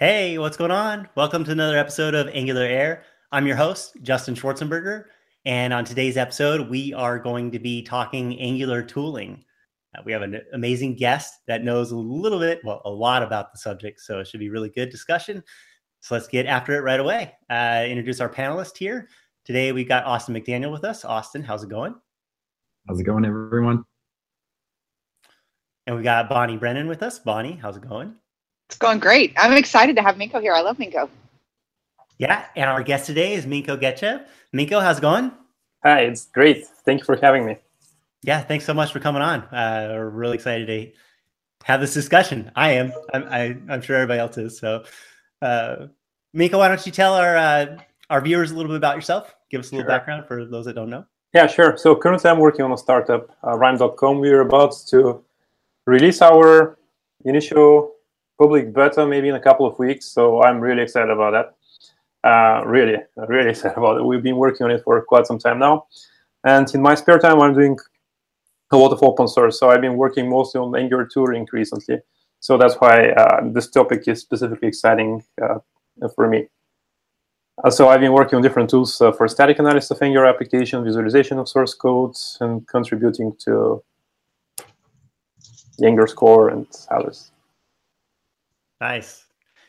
Hey, what's going on? Welcome to another episode of Angular Air. I'm your host, Justin Schwartzenberger. And on today's episode, we are going to be talking Angular tooling. Uh, we have an amazing guest that knows a little bit, well, a lot about the subject. So it should be really good discussion. So let's get after it right away. Uh, introduce our panelist here. Today we've got Austin McDaniel with us. Austin, how's it going? How's it going, everyone? And we got Bonnie Brennan with us. Bonnie, how's it going? It's going great. I'm excited to have Minko here. I love Minko. Yeah, and our guest today is Minko Gechev. Minko, how's it going? Hi, it's great. Thank you for having me. Yeah, thanks so much for coming on. Uh, we're really excited to have this discussion. I am. I'm, I, am sure everybody else is. So, uh, Minko, why don't you tell our uh, our viewers a little bit about yourself? Give us a little sure. background for those that don't know. Yeah, sure. So currently, I'm working on a startup, uh, Rhyme.com. We're about to release our initial public beta maybe in a couple of weeks. So I'm really excited about that. Uh, really, really excited about it. We've been working on it for quite some time now. And in my spare time, I'm doing a lot of open source. So I've been working mostly on Angular tooling recently. So that's why uh, this topic is specifically exciting uh, for me. Uh, so I've been working on different tools uh, for static analysis of Angular application, visualization of source codes, and contributing to Angular's core and others. Nice.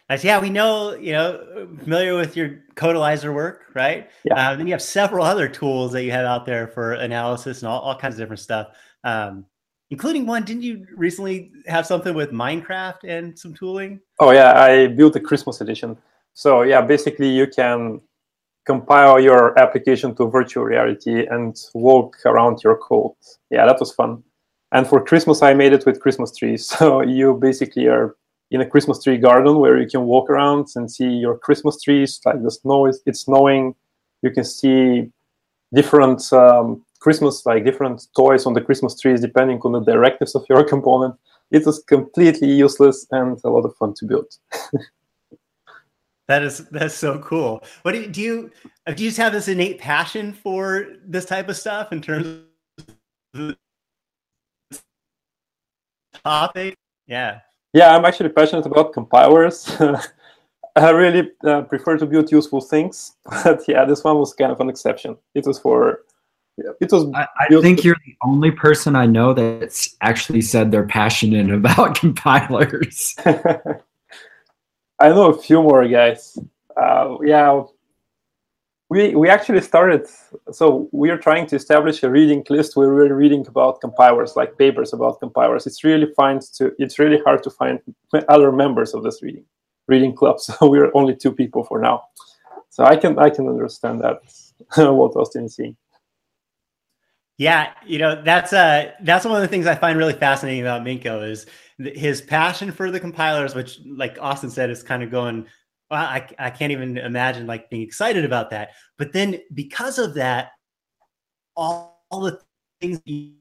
Nice. Yeah, we know, you know, familiar with your Codelyzer work, right? Yeah. Um, then you have several other tools that you have out there for analysis and all, all kinds of different stuff, um, including one. Didn't you recently have something with Minecraft and some tooling? Oh, yeah. I built a Christmas edition. So, yeah, basically, you can compile your application to virtual reality and walk around your code. Yeah, that was fun. And for Christmas, I made it with Christmas trees. So you basically are in a Christmas tree garden where you can walk around and see your Christmas trees. Like the snow is it's snowing. You can see different um, Christmas, like different toys on the Christmas trees, depending on the directives of your component. It is completely useless and a lot of fun to build. that is that's so cool. What do you, do you do? You just have this innate passion for this type of stuff in terms of topic? Yeah. Yeah, I'm actually passionate about compilers. I really uh, prefer to build useful things, but yeah, this one was kind of an exception. It was for yeah, it was. I, I think you're the only person I know that's actually said they're passionate about compilers. I know a few more guys. Uh, yeah, we we actually started so we are trying to establish a reading list where we're reading about compilers like papers about compilers. It's really to it's really hard to find other members of this reading reading club. So we're only two people for now. So i can i can understand that what austin is saying yeah you know that's uh that's one of the things i find really fascinating about minko is his passion for the compilers which like austin said is kind of going well, I, I can't even imagine like being excited about that. But then because of that, all, all the things you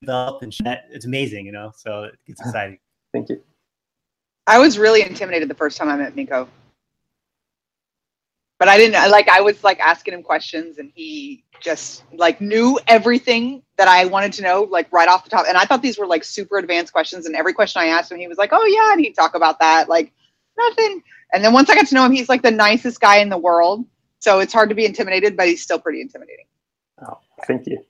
develop and that it's amazing, you know. So it gets exciting. Thank you. I was really intimidated the first time I met Minko. But I didn't like I was like asking him questions and he just like knew everything that I wanted to know like right off the top. And I thought these were like super advanced questions and every question I asked him he was like, "Oh yeah," and he'd talk about that like nothing. And then once I got to know him, he's like the nicest guy in the world. So it's hard to be intimidated, but he's still pretty intimidating. Oh, thank you.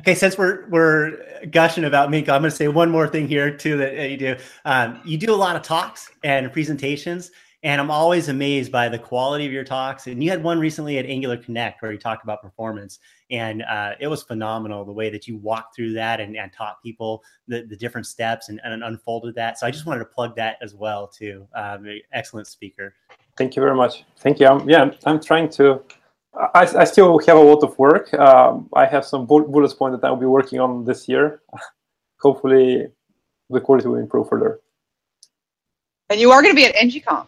Okay, since we're we're gushing about Minko, I'm going to say one more thing here too that you do. Um, you do a lot of talks and presentations, and I'm always amazed by the quality of your talks. And you had one recently at Angular Connect where you talked about performance, and uh, it was phenomenal the way that you walked through that and, and taught people the, the different steps and, and, unfolded that. So I just wanted to plug that as well too. Um, excellent speaker. Thank you very much. Thank you. I'm, yeah, I'm trying to. I, I still have a lot of work. Um, I have some bullet points that I'll be working on this year. Hopefully, the quality will improve further. And you are going to be at NGConf.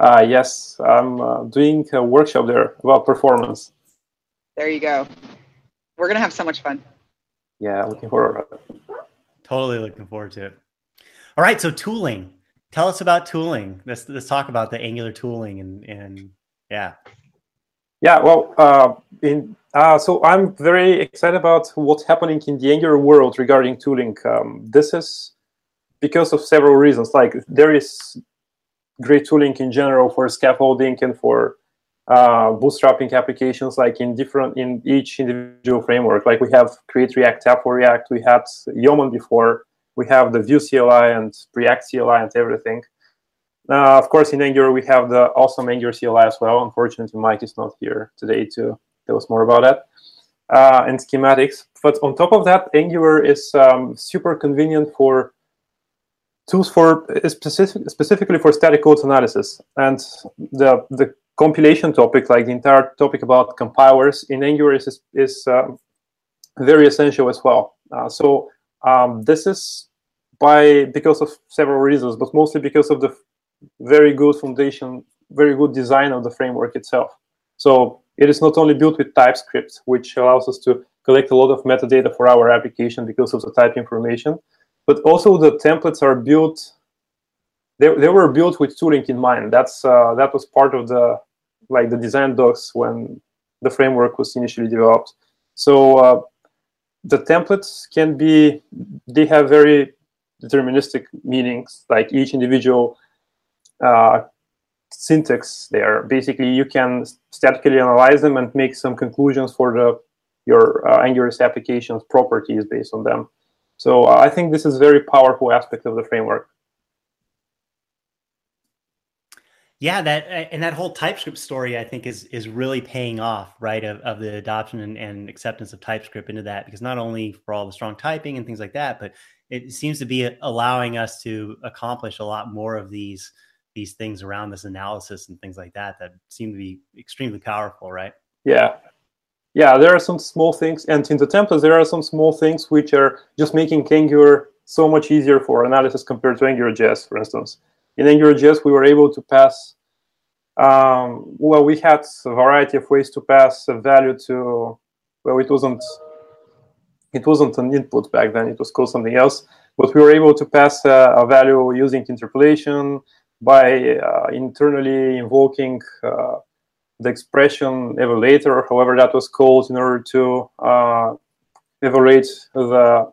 Uh, yes, I'm uh, doing a workshop there about performance. There you go. We're gonna have so much fun. Yeah, looking forward to it. Totally looking forward to it. All right, so tooling. Tell us about tooling. Let's let's talk about the Angular tooling and and yeah. Yeah, well, uh, in uh, so I'm very excited about what's happening in the Angular world regarding tooling. Um, this is because of several reasons. Like there is great tooling in general for scaffolding and for uh, bootstrapping applications like in different in each individual framework. Like we have create react app for react we had yeoman before we have the vue cli and react cli and everything. Uh, of course in angular we have the awesome angular cli as well. Unfortunately mike is not here today to tell us more about that uh, and schematics. But on top of that angular is um, super convenient for tools for specific, specifically for static code analysis. And the the compilation topic, like the entire topic about compilers in Angular is, is uh, very essential as well. Uh, so um, this is by because of several reasons, but mostly because of the very good foundation, very good design of the framework itself. So it is not only built with TypeScript, which allows us to collect a lot of metadata for our application because of the type information, but also the templates are built. They, they were built with tooling in mind. That's uh, that was part of the like the design docs when the framework was initially developed. So uh, the templates can be they have very deterministic meanings, like each individual uh, syntax there. Basically, you can statically analyze them and make some conclusions for the your uh, Angular's application's properties based on them. So uh, I think this is very powerful aspect of the framework. Yeah, that uh, and that whole TypeScript story, I think, is is really paying off, right? Of, of the adoption and, and acceptance of TypeScript into that, because not only for all the strong typing and things like that, but it seems to be allowing us to accomplish a lot more of these these things around this analysis and things like that that seem to be extremely powerful, right? Yeah, yeah. There are some small things, and in the templates, there are some small things which are just making Angular so much easier for analysis compared to AngularJS, for instance in AngularJS, we were able to pass, um, well, we had a variety of ways to pass a value to, well, it wasn't, it wasn't an input back then, it was called something else, but we were able to pass a, a value using interpolation by uh, internally invoking uh, the expression evaluator, however that was called, in order to uh, evaluate the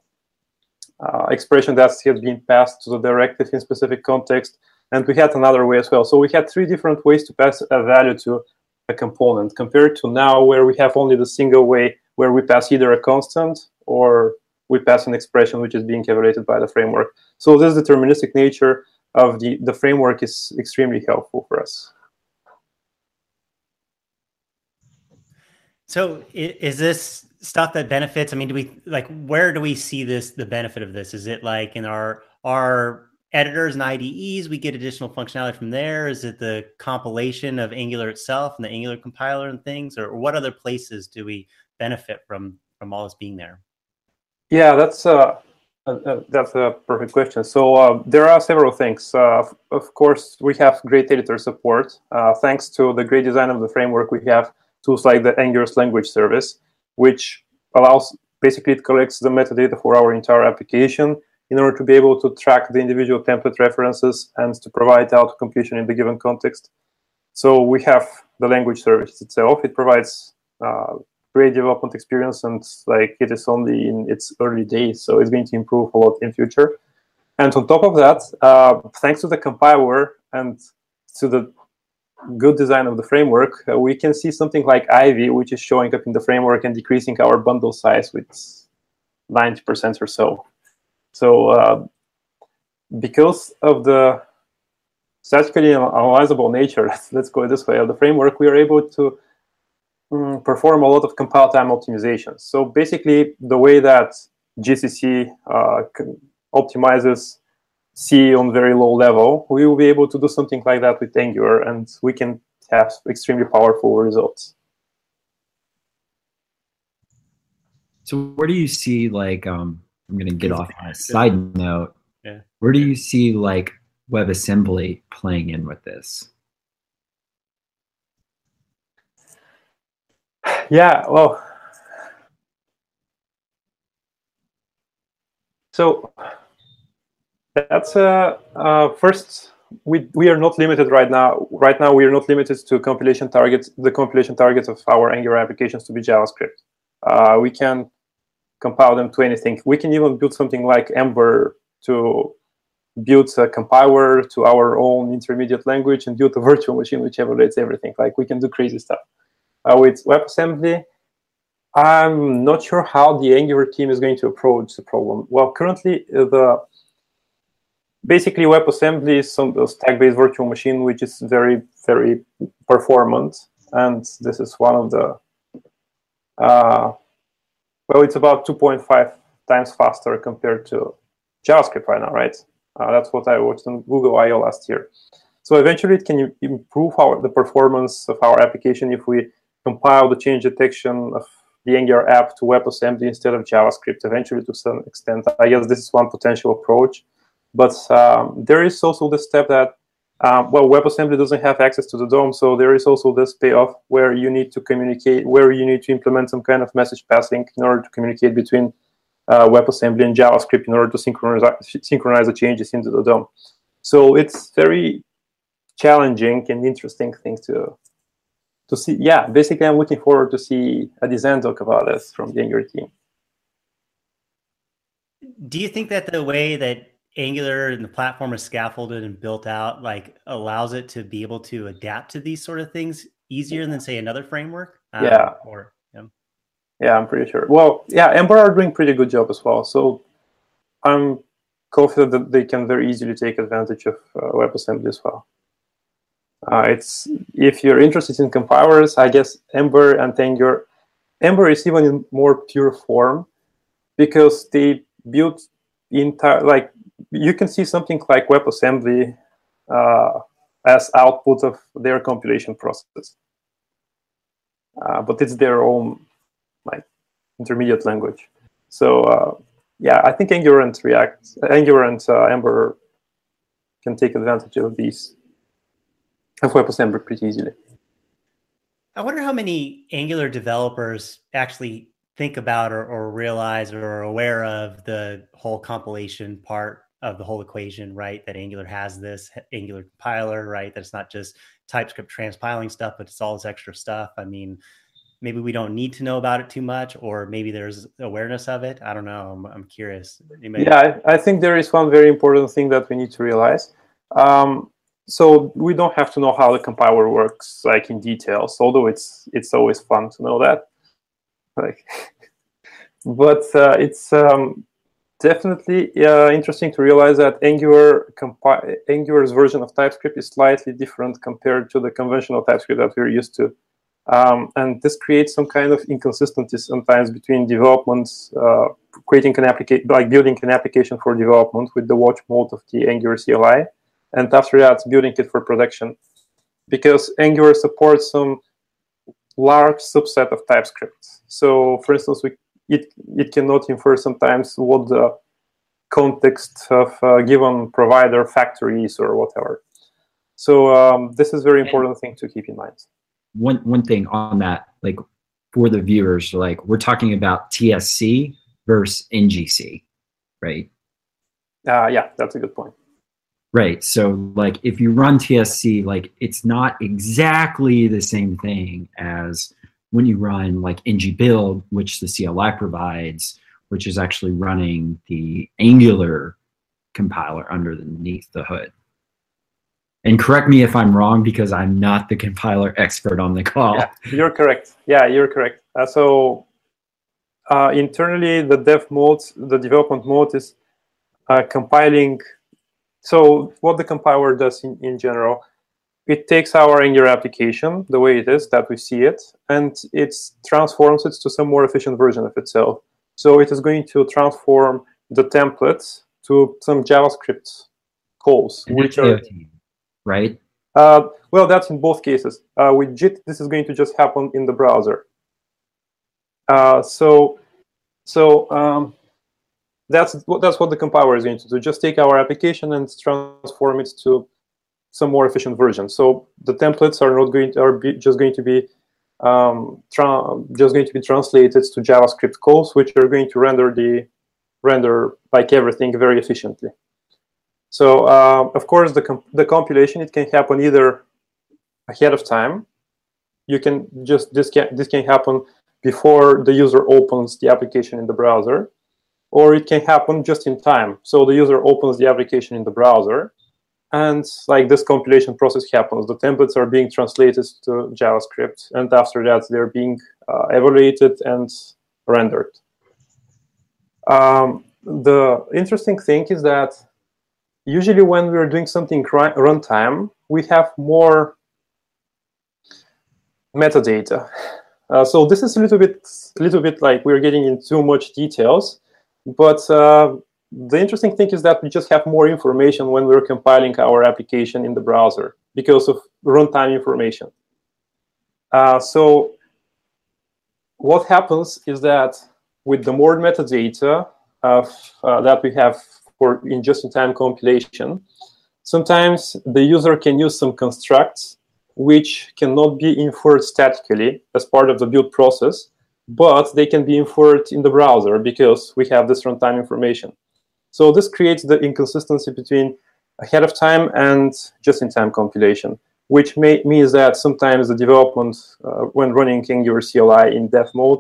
uh, expression that had been passed to the directive in specific context and we had another way as well. So we had three different ways to pass a value to a component compared to now where we have only the single way where we pass either a constant or we pass an expression which is being evaluated by the framework. So this deterministic nature of the, the framework is extremely helpful for us. So is this stuff that benefits? I mean, do we like where do we see this the benefit of this? Is it like in our our editors and IDEs, we get additional functionality from there? Is it the compilation of Angular itself and the Angular compiler and things, or, what other places do we benefit from from all this being there? Yeah, that's uh, uh, that's a perfect question. So uh, there are several things. Uh, of course, we have great editor support. Uh, thanks to the great design of the framework, we have tools like the Angular's language service, which allows basically it collects the metadata for our entire application in order to be able to track the individual template references and to provide auto completion in the given context. So we have the language service itself. It provides uh, great development experience and like it is only in its early days, so it's going to improve a lot in future. And on top of that, uh, thanks to the compiler and to the good design of the framework, uh, we can see something like Ivy, which is showing up in the framework and decreasing our bundle size with 90% or so. So uh, because of the statically analyzable nature, let's go this way, of the framework, we are able to um, perform a lot of compile time optimizations. So basically, the way that GCC uh, optimizes C on very low level, we will be able to do something like that with Angular, and we can have extremely powerful results. So where do you see like um, I'm going to get off on a side note. Yeah. Where do you see like WebAssembly playing in with this? Yeah, well, so that's uh, uh, first we we are not limited right now. Right now, we are not limited to compilation targets. The compilation targets of our Angular applications to be JavaScript. Uh, we can compile them to anything. We can even build something like Ember to build a compiler to our own intermediate language and build a virtual machine which evaluates everything. Like we can do crazy stuff. Uh, with WebAssembly, I'm not sure how the Angular team is going to approach the problem. Well, currently the basically WebAssembly is some stack-based virtual machine which is very very performant, and this is one of the uh, well, it's about 2.5 times faster compared to JavaScript right now, right? Uh, that's what I watched on Google I/O last year. So eventually, it can improve our, the performance of our application if we compile the change detection of the Angular app to WebAssembly instead of JavaScript. Eventually, to some extent, I guess this is one potential approach. But um, there is also the step that um, well, WebAssembly doesn't have access to the DOM, so there is also this payoff where you need to communicate, where you need to implement some kind of message passing in order to communicate between uh, WebAssembly and JavaScript in order to synchronize, synchronize the changes into the DOM. So it's very challenging and interesting thing to to see. Yeah, basically, I'm looking forward to see a design talk about this from the Angular team. Do you think that the way that Angular and the platform is scaffolded and built out, like allows it to be able to adapt to these sort of things easier than say another framework. Um, yeah. Or yeah. yeah, I'm pretty sure. Well, yeah, Ember are doing pretty good job as well. So I'm confident that they can very easily take advantage of uh, WebAssembly as well. Uh, it's if you're interested in compilers, I guess Ember and Angular. Ember is even in more pure form because they built entire like you can see something like WebAssembly uh, as output of their compilation process. Uh, but it's their own like intermediate language. So uh, yeah, I think Angular and React, Angular and uh, Ember can take advantage of these of WebAssembly pretty easily. I wonder how many Angular developers actually think about or, or realize or are aware of the whole compilation part of the whole equation, right? That Angular has this Angular compiler, right? That it's not just TypeScript transpiling stuff, but it's all this extra stuff. I mean, maybe we don't need to know about it too much, or maybe there's awareness of it. I don't know. I'm, I'm curious. Yeah, I, I, think there is one very important thing that we need to realize. Um, so we don't have to know how the compiler works, like in details. Although it's it's always fun to know that. Like, but uh, it's um, definitely uh, interesting to realize that Angular Angular's version of TypeScript is slightly different compared to the conventional TypeScript that we're used to. Um, and this creates some kind of inconsistency sometimes between developments, uh, creating an application, like building an application for development with the watch mode of the Angular CLI, and after that, building it for production. Because Angular supports some large subset of TypeScript. So, for instance, we it it cannot infer sometimes what the context of a given provider factory is or whatever. So um, this is very important thing to keep in mind. One one thing on that, like for the viewers, like we're talking about TSC versus NGC, right? Uh, yeah, that's a good point. Right. So like if you run TSC, like it's not exactly the same thing as when you run like ng build, which the CLI provides, which is actually running the Angular compiler underneath the hood. And correct me if I'm wrong because I'm not the compiler expert on the call. Yeah, you're correct. Yeah, you're correct. Uh, so uh, internally, the dev mode, the development mode is uh, compiling. So what the compiler does in, in general, it takes our Angular application the way it is that we see it, and it transforms it to some more efficient version of itself. So it is going to transform the templates to some JavaScript calls, which are right. Uh, well, that's in both cases. Uh, with JIT, this is going to just happen in the browser. Uh, so, so um, that's that's what the compiler is going to do. Just take our application and transform it to some more efficient version. So the templates are not going to, are be, just going to be um, just going to be translated to JavaScript calls, which are going to render the render like everything very efficiently. So uh, of course, the comp the compilation it can happen either ahead of time. You can just this can this can happen before the user opens the application in the browser, or it can happen just in time. So the user opens the application in the browser, and like this compilation process happens. The templates are being translated to JavaScript, and after that, they're being uh, evaluated and rendered. Um, the interesting thing is that usually when we're doing something runtime, we have more metadata. Uh, so this is a little bit, little bit like we're getting into too much details, but uh, the interesting thing is that we just have more information when we're compiling our application in the browser because of runtime information. Uh, so what happens is that with the more metadata of, uh, that we have for in just-in-time compilation, sometimes the user can use some constructs which cannot be inferred statically as part of the build process, but they can be inferred in the browser because we have this runtime information. So this creates the inconsistency between ahead of time and just-in-time compilation, which may, means that sometimes the development, uh, when running Angular CLI in dev mode,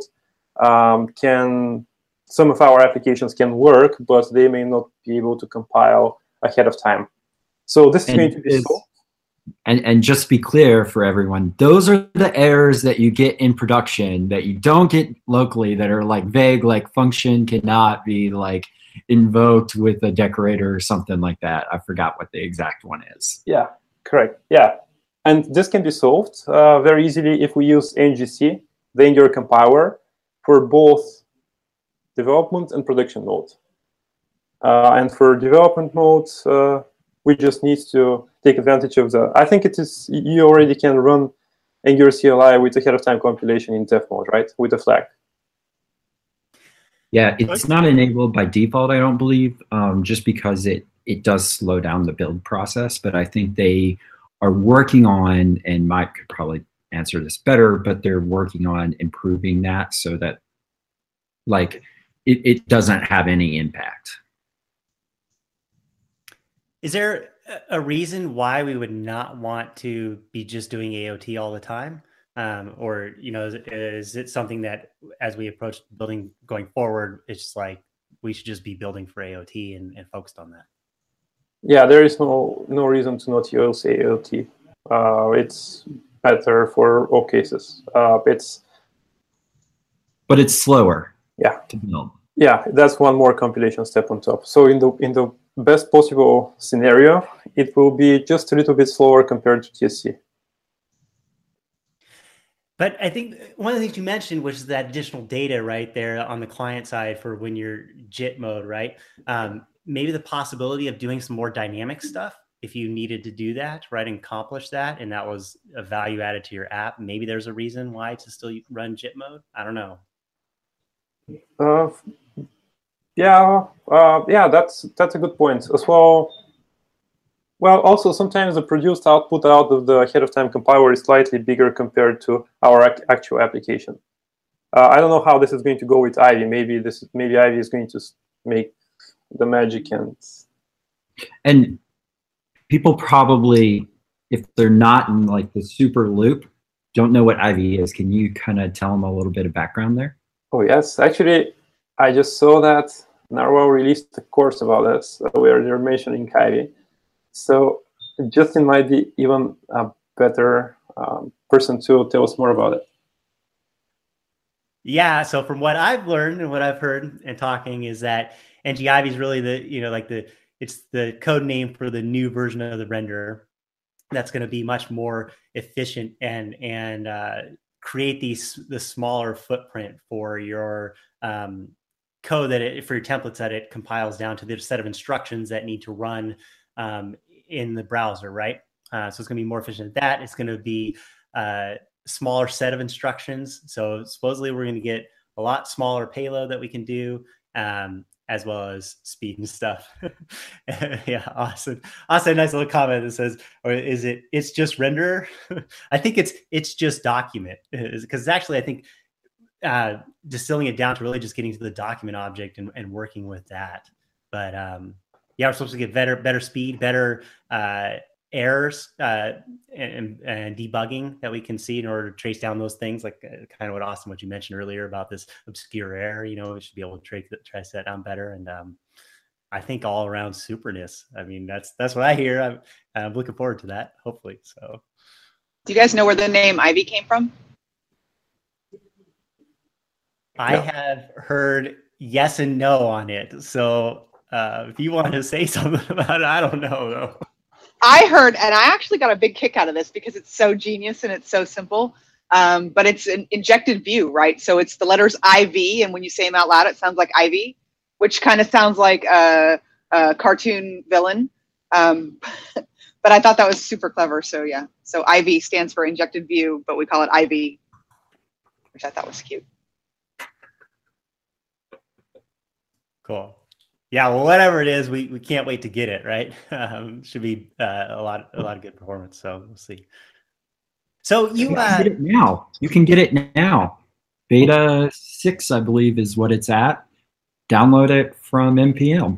um, can some of our applications can work, but they may not be able to compile ahead of time. So this is going to be solved and and just be clear for everyone those are the errors that you get in production that you don't get locally that are like vague like function cannot be like invoked with a decorator or something like that i forgot what the exact one is yeah correct yeah and this can be solved uh, very easily if we use ngc the angular compiler for both development and production mode uh, and for development mode uh, we just need to take advantage of the. I think it is you already can run Angular CLI with ahead of time compilation in dev mode, right? With a flag. Yeah, it's not enabled by default, I don't believe, um, just because it it does slow down the build process. But I think they are working on, and Mike could probably answer this better, but they're working on improving that so that like it, it doesn't have any impact. Is there a reason why we would not want to be just doing AOT all the time? Um, or you know, is, is, it something that as we approach building going forward, it's just like we should just be building for AOT and, and focused on that? Yeah, there is no no reason to not use AOT. Uh, it's better for all cases. Uh, it's but it's slower. Yeah. To build. Yeah, that's one more compilation step on top. So in the in the best possible scenario, it will be just a little bit slower compared to TSC. But I think one of the things you mentioned was that additional data right there on the client side for when you're JIT mode, right? Um, maybe the possibility of doing some more dynamic stuff if you needed to do that, right, and accomplish that, and that was a value added to your app. Maybe there's a reason why to still run JIT mode. I don't know. Uh, yeah, uh, yeah, that's that's a good point as well. Well, also sometimes the produced output out of the ahead of time compiler is slightly bigger compared to our ac actual application. Uh, I don't know how this is going to go with Ivy. Maybe this maybe Ivy is going to make the magic and and people probably if they're not in like the super loop don't know what Ivy is. Can you kind of tell them a little bit of background there? Oh yes, actually, I just saw that Nrwl released a course about this where they're mentioning Ivy. So Justin might be even a better um, person to tell us more about it. Yeah. So from what I've learned and what I've heard and talking is that NG Ivy is really the you know like the it's the code name for the new version of the renderer that's going to be much more efficient and and uh, create these the smaller footprint for your um, code that it for your templates that it compiles down to the set of instructions that need to run um, in the browser, right? Uh, so it's going to be more efficient at that. It's going to be a uh, smaller set of instructions. So supposedly we're going to get a lot smaller payload that we can do. Um, as well as speed and stuff. yeah, awesome. Also, nice little comment that says, "Or is it? It's just render." I think it's it's just document because actually, I think uh, distilling it down to really just getting to the document object and, and working with that. But um, yeah, we're supposed to get better better speed, better uh, errors uh, and, and, debugging that we can see in order to trace down those things, like uh, kind of what Austin, what you mentioned earlier about this obscure error. You know, we should be able to trace trace that down better. And um, I think all around superness. I mean, that's that's what I hear. I'm, I'm looking forward to that. Hopefully, so. Do you guys know where the name Ivy came from? I have heard yes and no on it. So uh, if you want to say something about it, I don't know though. I heard, and I actually got a big kick out of this because it's so genius and it's so simple. Um, but it's an injected view, right? So it's the letters IV, and when you say them out loud, it sounds like Ivy, which kind of sounds like a, a cartoon villain. Um, but I thought that was super clever. So yeah, so IV stands for injected view, but we call it IV, which I thought was cute. Cool. Yeah, well, whatever it is, we, we can't wait to get it. Right, um, should be uh, a lot a lot of good performance. So we'll see. So you, you uh, get it now. You can get it now. Beta six, I believe, is what it's at. Download it from npm.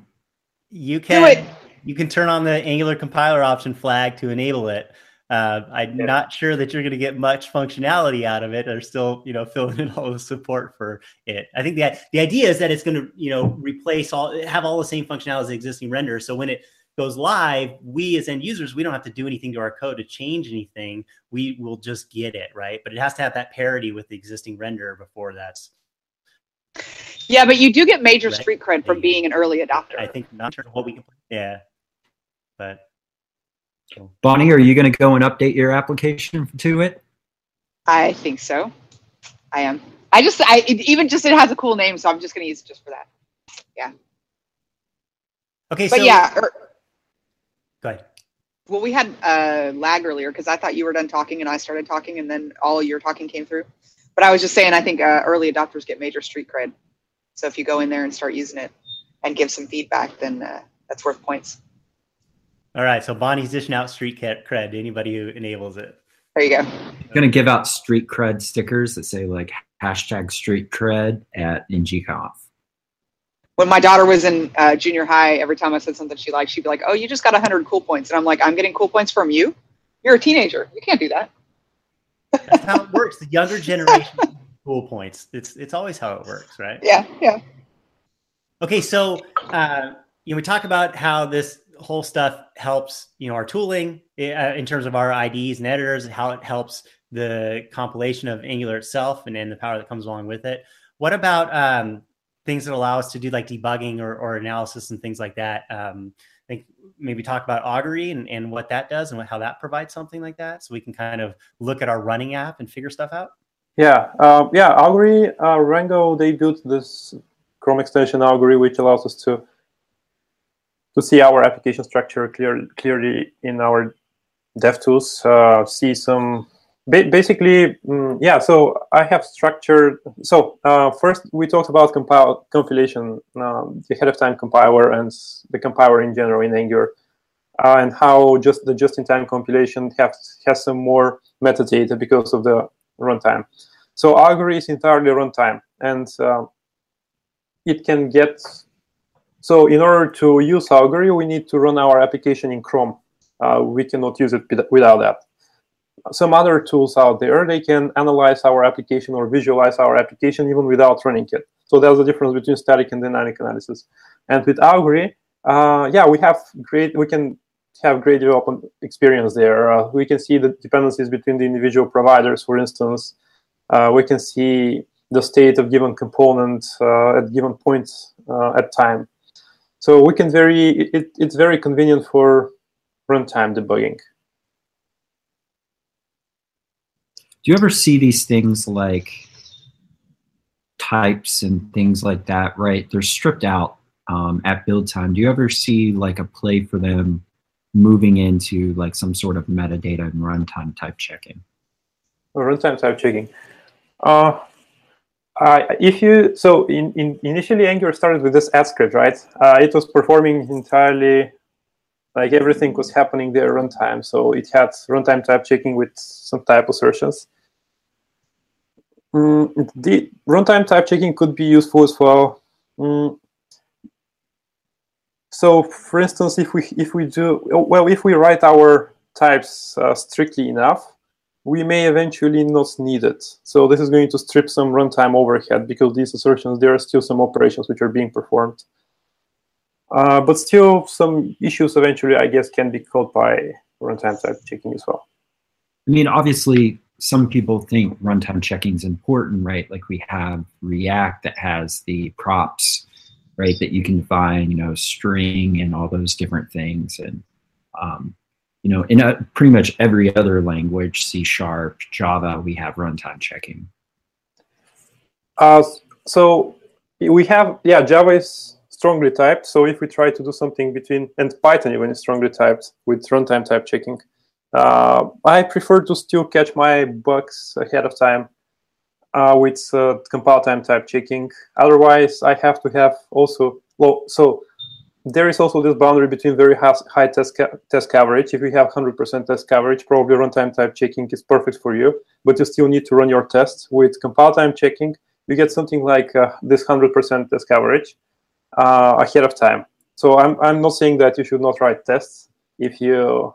You can you can turn on the Angular compiler option flag to enable it. Uh, I'm yeah. not sure that you're going to get much functionality out of it. They're still, you know, filling in all the support for it. I think that the idea is that it's going to, you know, replace all, have all the same functionality as the existing render. So when it goes live, we as end users, we don't have to do anything to our code to change anything. We will just get it, right? But it has to have that parity with the existing render before that's. Yeah, but you do get major right? street cred from being an early adopter. I think not sure what we can. Yeah, but Bonnie, are you going to go and update your application to it? I think so. I am. I just, I it, even just it has a cool name, so I'm just going to use it just for that. Yeah. Okay. But so, yeah. Er, go ahead. Well, we had uh, lag earlier because I thought you were done talking and I started talking, and then all your talking came through. But I was just saying, I think uh, early adopters get major street cred. So if you go in there and start using it and give some feedback, then uh, that's worth points. All right, so Bonnie's dishing out street cred to anybody who enables it. There you go. I'm gonna give out street cred stickers that say like hashtag street cred at NGConf. When my daughter was in uh, junior high, every time I said something she liked, she'd be like, "Oh, you just got 100 cool points," and I'm like, "I'm getting cool points from you. You're a teenager. You can't do that." That's how it works. The younger generation cool points. It's it's always how it works, right? Yeah, yeah. Okay, so uh, you know we talk about how this whole stuff helps you know our tooling uh, in terms of our IDEs and editors how it helps the compilation of Angular itself and then the power that comes along with it. What about um, things that allow us to do like debugging or, or analysis and things like that? Um, I think maybe talk about Augury and, and what that does and what, how that provides something like that, so we can kind of look at our running app and figure stuff out. Yeah, um, yeah. Augury, uh, Rangle, they built this Chrome extension Augury, which allows us to to see our application structure clear, clearly in our DevTools, uh, see some ba basically, um, yeah. So I have structured. So uh, first, we talked about compile compilation, um, the ahead of time compiler, and the compiler in general in Angular, uh, and how just the just-in-time compilation has has some more metadata because of the runtime. So Augury is entirely runtime, and uh, it can get so in order to use Augury, we need to run our application in Chrome. Uh, we cannot use it without that. Some other tools out there, they can analyze our application or visualize our application even without running it. So there's a difference between static and dynamic analysis. And with Augury, uh, yeah, we have great, we can have great development experience there. Uh, we can see the dependencies between the individual providers, for instance. Uh, we can see the state of given component uh, at given points uh, at time. So we can very it, it's very convenient for runtime debugging. Do you ever see these things like types and things like that? Right, they're stripped out um, at build time. Do you ever see like a play for them moving into like some sort of metadata and runtime type checking? Runtime type checking. Uh, uh, if you so in, in initially Angular started with this AtScript, right? Uh, it was performing entirely like everything was happening there runtime. So it had runtime type checking with some type assertions. Mm, the runtime type checking could be useful as well. Mm. So, for instance, if we if we do well, if we write our types uh, strictly enough, we may eventually not need it. So this is going to strip some runtime overhead because these assertions, there are still some operations which are being performed. Uh, but still, some issues eventually, I guess, can be caught by runtime type checking as well. I mean, obviously, some people think runtime checking is important, right? Like we have React that has the props, right? That you can define, you know, string and all those different things. And, um, you know, in a, pretty much every other language, C sharp, Java, we have runtime checking. Uh, so we have, yeah, Java is strongly typed. So if we try to do something between, and Python even is strongly typed with runtime type checking, uh, I prefer to still catch my bugs ahead of time uh, with uh, compile time type checking. Otherwise, I have to have also, well, so there is also this boundary between very high test, test coverage. If you have 100% test coverage, probably runtime type checking is perfect for you, but you still need to run your tests. With compile time checking, you get something like uh, this 100% test coverage uh, ahead of time. So I'm, I'm not saying that you should not write tests if you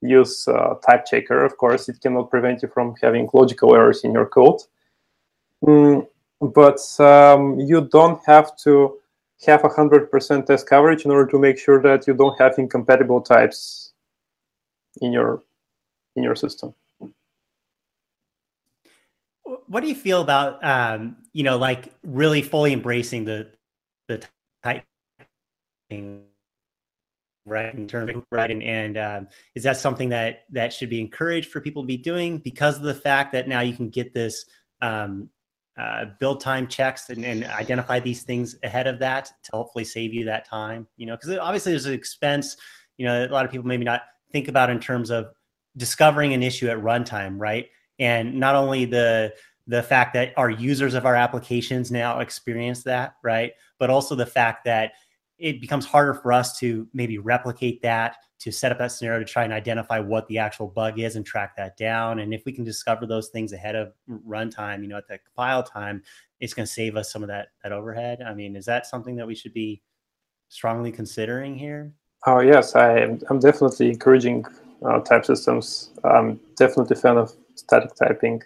use uh, type checker. Of course, it cannot prevent you from having logical errors in your code. Mm, but um, you don't have to have 100% test coverage in order to make sure that you don't have incompatible types in your in your system. What do you feel about um, you know like really fully embracing the the type right in terms of right and, and um, is that something that that should be encouraged for people to be doing because of the fact that now you can get this um, uh, build time checks and, and, identify these things ahead of that to hopefully save you that time you know because obviously there's an expense you know a lot of people maybe not think about in terms of discovering an issue at runtime right? And not only the the fact that our users of our applications now experience that right? But also the fact that it becomes harder for us to maybe replicate that to set up that scenario to try and identify what the actual bug is and track that down. And if we can discover those things ahead of runtime, you know, at the compile time, it's going to save us some of that that overhead. I mean, is that something that we should be strongly considering here? Oh yes, I am. I'm definitely encouraging uh, type systems. I'm definitely a fan of static typing.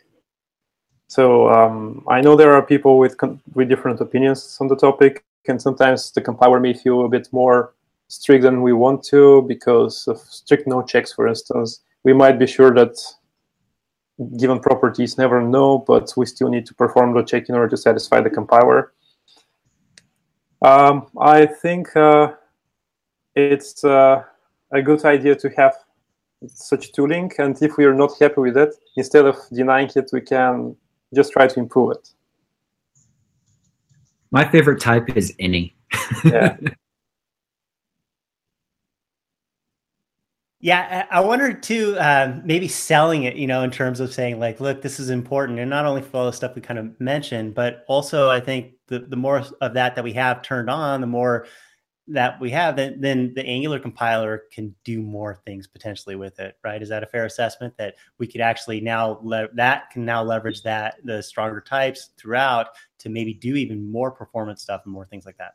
So um, I know there are people with with different opinions on the topic and sometimes the compiler may feel a bit more strict than we want to because of strict null checks, for instance. We might be sure that given properties never know, but we still need to perform the check in order to satisfy the compiler. Um, I think uh, it's uh, a good idea to have such tooling, and if we are not happy with it, instead of denying it, we can just try to improve it. My favorite type is any. Yeah. Yeah, I wonder too, um, maybe selling it, you know, in terms of saying like, look, this is important, and not only for all the stuff we kind of mentioned, but also I think the the more of that that we have turned on, the more that we have, then then the Angular compiler can do more things potentially with it, right? Is that a fair assessment that we could actually now le- that can now leverage that the stronger types throughout to maybe do even more performance stuff and more things like that?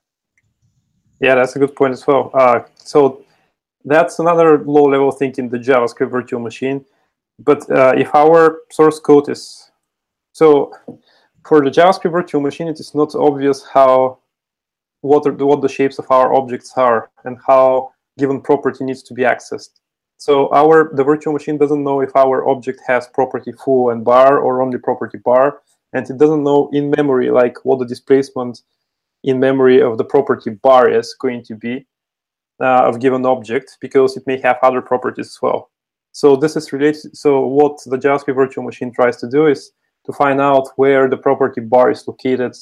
Yeah, that's a good point as well. Uh, so that's another low-level thing in the JavaScript virtual machine. But uh, if our source code is so for the JavaScript virtual machine, it is not obvious how what are the, what the shapes of our objects are and how given property needs to be accessed. So our the virtual machine doesn't know if our object has property foo and bar or only property bar, and it doesn't know in memory like what the displacement in memory of the property bar is going to be uh, of given object because it may have other properties as well. So this is related. So what the JavaScript virtual machine tries to do is to find out where the property bar is located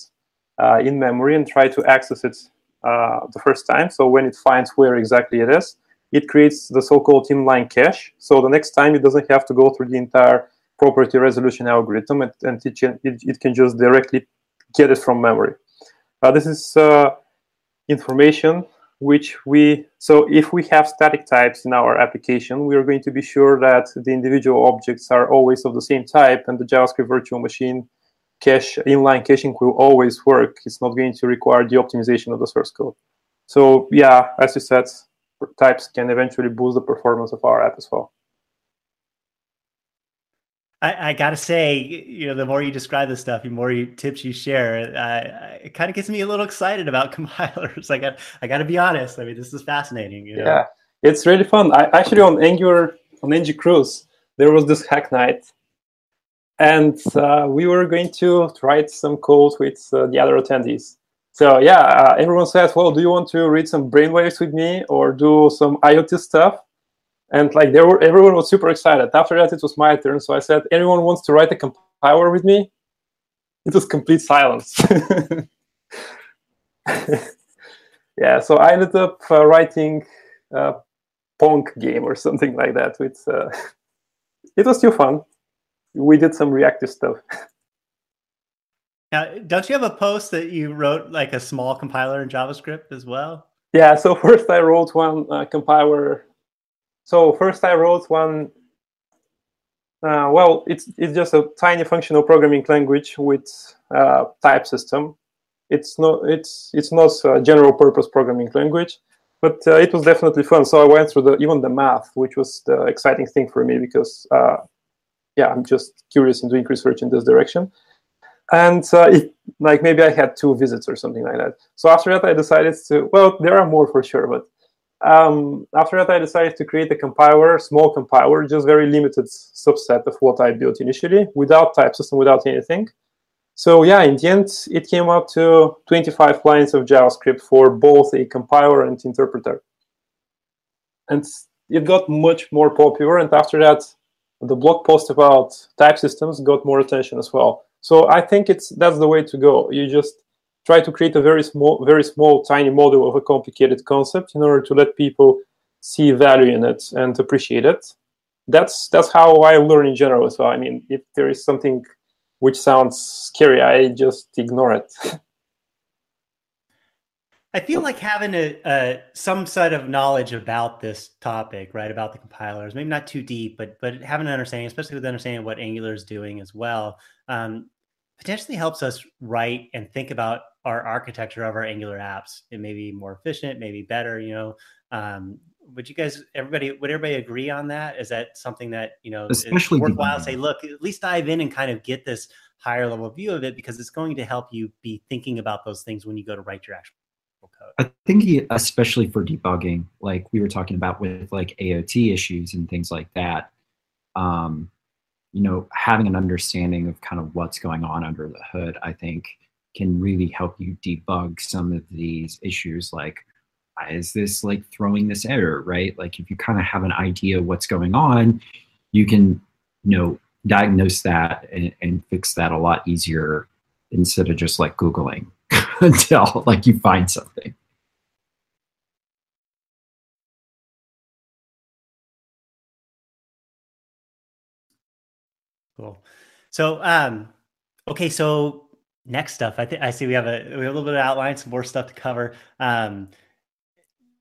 uh, in memory and try to access it uh, the first time. So when it finds where exactly it is, it creates the so-called inline cache. So the next time it doesn't have to go through the entire property resolution algorithm, and, and it, can, it, it, can just directly get it from memory. Uh, this is uh, information which we, so if we have static types in our application, we are going to be sure that the individual objects are always of the same type and the JavaScript virtual machine cache, inline caching will always work. It's not going to require the optimization of the source code. So yeah, as you said, types can eventually boost the performance of our app as well. I, I, gotta say, you know, the more you describe this stuff, the more you, tips you share, uh, it kind of gets me a little excited about compilers. I got, I got to be honest. I mean, this is fascinating. You know? Yeah, it's really fun. I actually on Angular on ng Cruise there was this hack night, and uh, we were going to write some code with uh, the other attendees. So yeah, uh, everyone says, "Well, do you want to read some brainwaves with me or do some IoT stuff?" And like there were everyone was super excited. After that it was my turn so i said anyone wants to write a compiler with me? It was complete silence. Yeah so i ended up uh, writing a pong game or something like that with uh, it was still fun. We did some reactive stuff. Now don't you have a post that you wrote like a small compiler in javascript as well? Yeah so first i wrote one uh, compiler so first I wrote one, uh, well, it's, it's just a tiny functional programming language with uh, type system. It's not, it's, it's not a general purpose programming language, but uh, it was definitely fun. So I went through the, even the math, which was the exciting thing for me because, uh, yeah, I'm just curious in doing research in this direction. And uh, it, like maybe I had two visits or something like that. So after that, I decided to, well, there are more for sure, but um, after that, I decided to create a compiler, small compiler, just very limited subset of what I built initially, without type system, without anything. So yeah, in the end, it came up to 25 lines of JavaScript for both a compiler and interpreter. And it got much more popular. And after that, the blog post about type systems got more attention as well. So I think it's that's the way to go. You just try to create a very small, very small, tiny model of a complicated concept in order to let people see value in it and appreciate it. That's that's how I learn in general. So I mean, if there is something which sounds scary, I just ignore it. I feel like having a, a, some sort of knowledge about this topic, right, about the compilers, maybe not too deep, but but having an understanding, especially with understanding what Angular is doing as well, um, potentially helps us write and think about our architecture of our Angular apps. It may be more efficient, maybe better. You know, um, would you guys, everybody, would everybody agree on that? Is that something that you know, especially worthwhile? Say, look, at least dive in and kind of get this higher level view of it because it's going to help you be thinking about those things when you go to write your actual code. I think especially for debugging, like we were talking about with like AOT issues and things like that. Um, you know, having an understanding of kind of what's going on under the hood, I think can really help you debug some of these issues like is this like throwing this error right? Like if you kind of have an idea what's going on you can you know diagnose that and, and fix that a lot easier instead of just like googling until like you find something cool so um okay so next stuff. I think I see we have a we have a little bit of outline, some more stuff to cover. Um,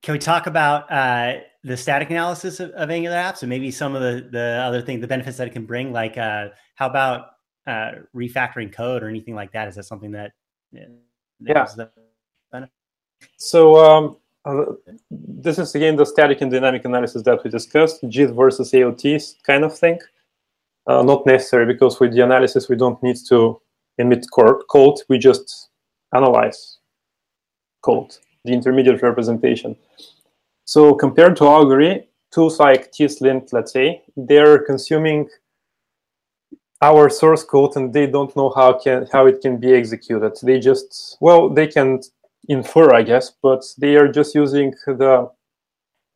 can we talk about uh, the static analysis of, of, Angular apps and maybe some of the the other things, the benefits that it can bring? Like, uh, how about uh, refactoring code or anything like that? Is that something that? Yeah. So um, uh, this is again the static and dynamic analysis that we discussed, JIT versus AOT kind of thing. Uh, not necessary because with the analysis we don't need to emit code, we just analyze code, the intermediate representation. So compared to Augury, tools like TSLint, let's say, they're consuming our source code and they don't know how can how it can be executed. They just well, they can infer, I guess, but they are just using the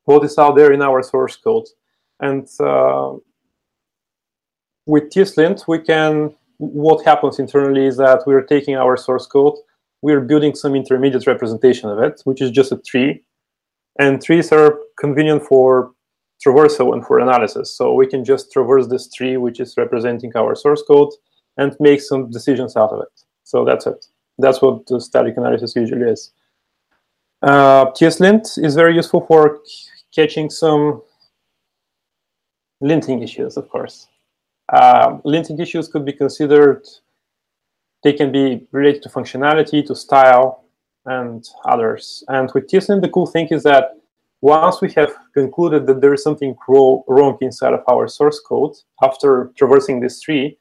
what is out there in our source code. And uh, with TSLint, we can what happens internally is that we're taking our source code, we're building some intermediate representation of it, which is just a tree. And trees are convenient for traversal and for analysis. So we can just traverse this tree, which is representing our source code, and make some decisions out of it. So that's it. That's what the static analysis usually is. Uh, TSLint is very useful for catching some linting issues, of course. Uh, linting issues could be considered, they can be related to functionality, to style, and others. And with TSLint, the cool thing is that once we have concluded that there is something wrong inside of our source code after traversing this tree,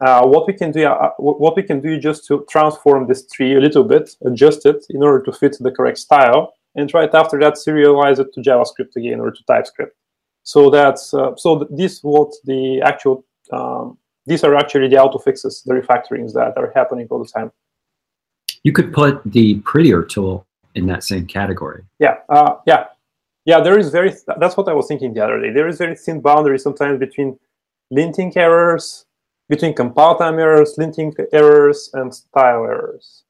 uh, what we can do, uh, what we can do, is just to transform this tree a little bit, adjust it in order to fit the correct style, and right after that, serialize it to JavaScript again or to TypeScript. So that's uh, so this what the actual um, these are actually the auto fixes, the refactorings that are happening all the time. You could put the prettier tool in that same category. Yeah, uh, yeah, yeah. There is very. That's what I was thinking the other day. There is very thin boundary sometimes between linting errors, between compile time errors, linting errors, and style errors.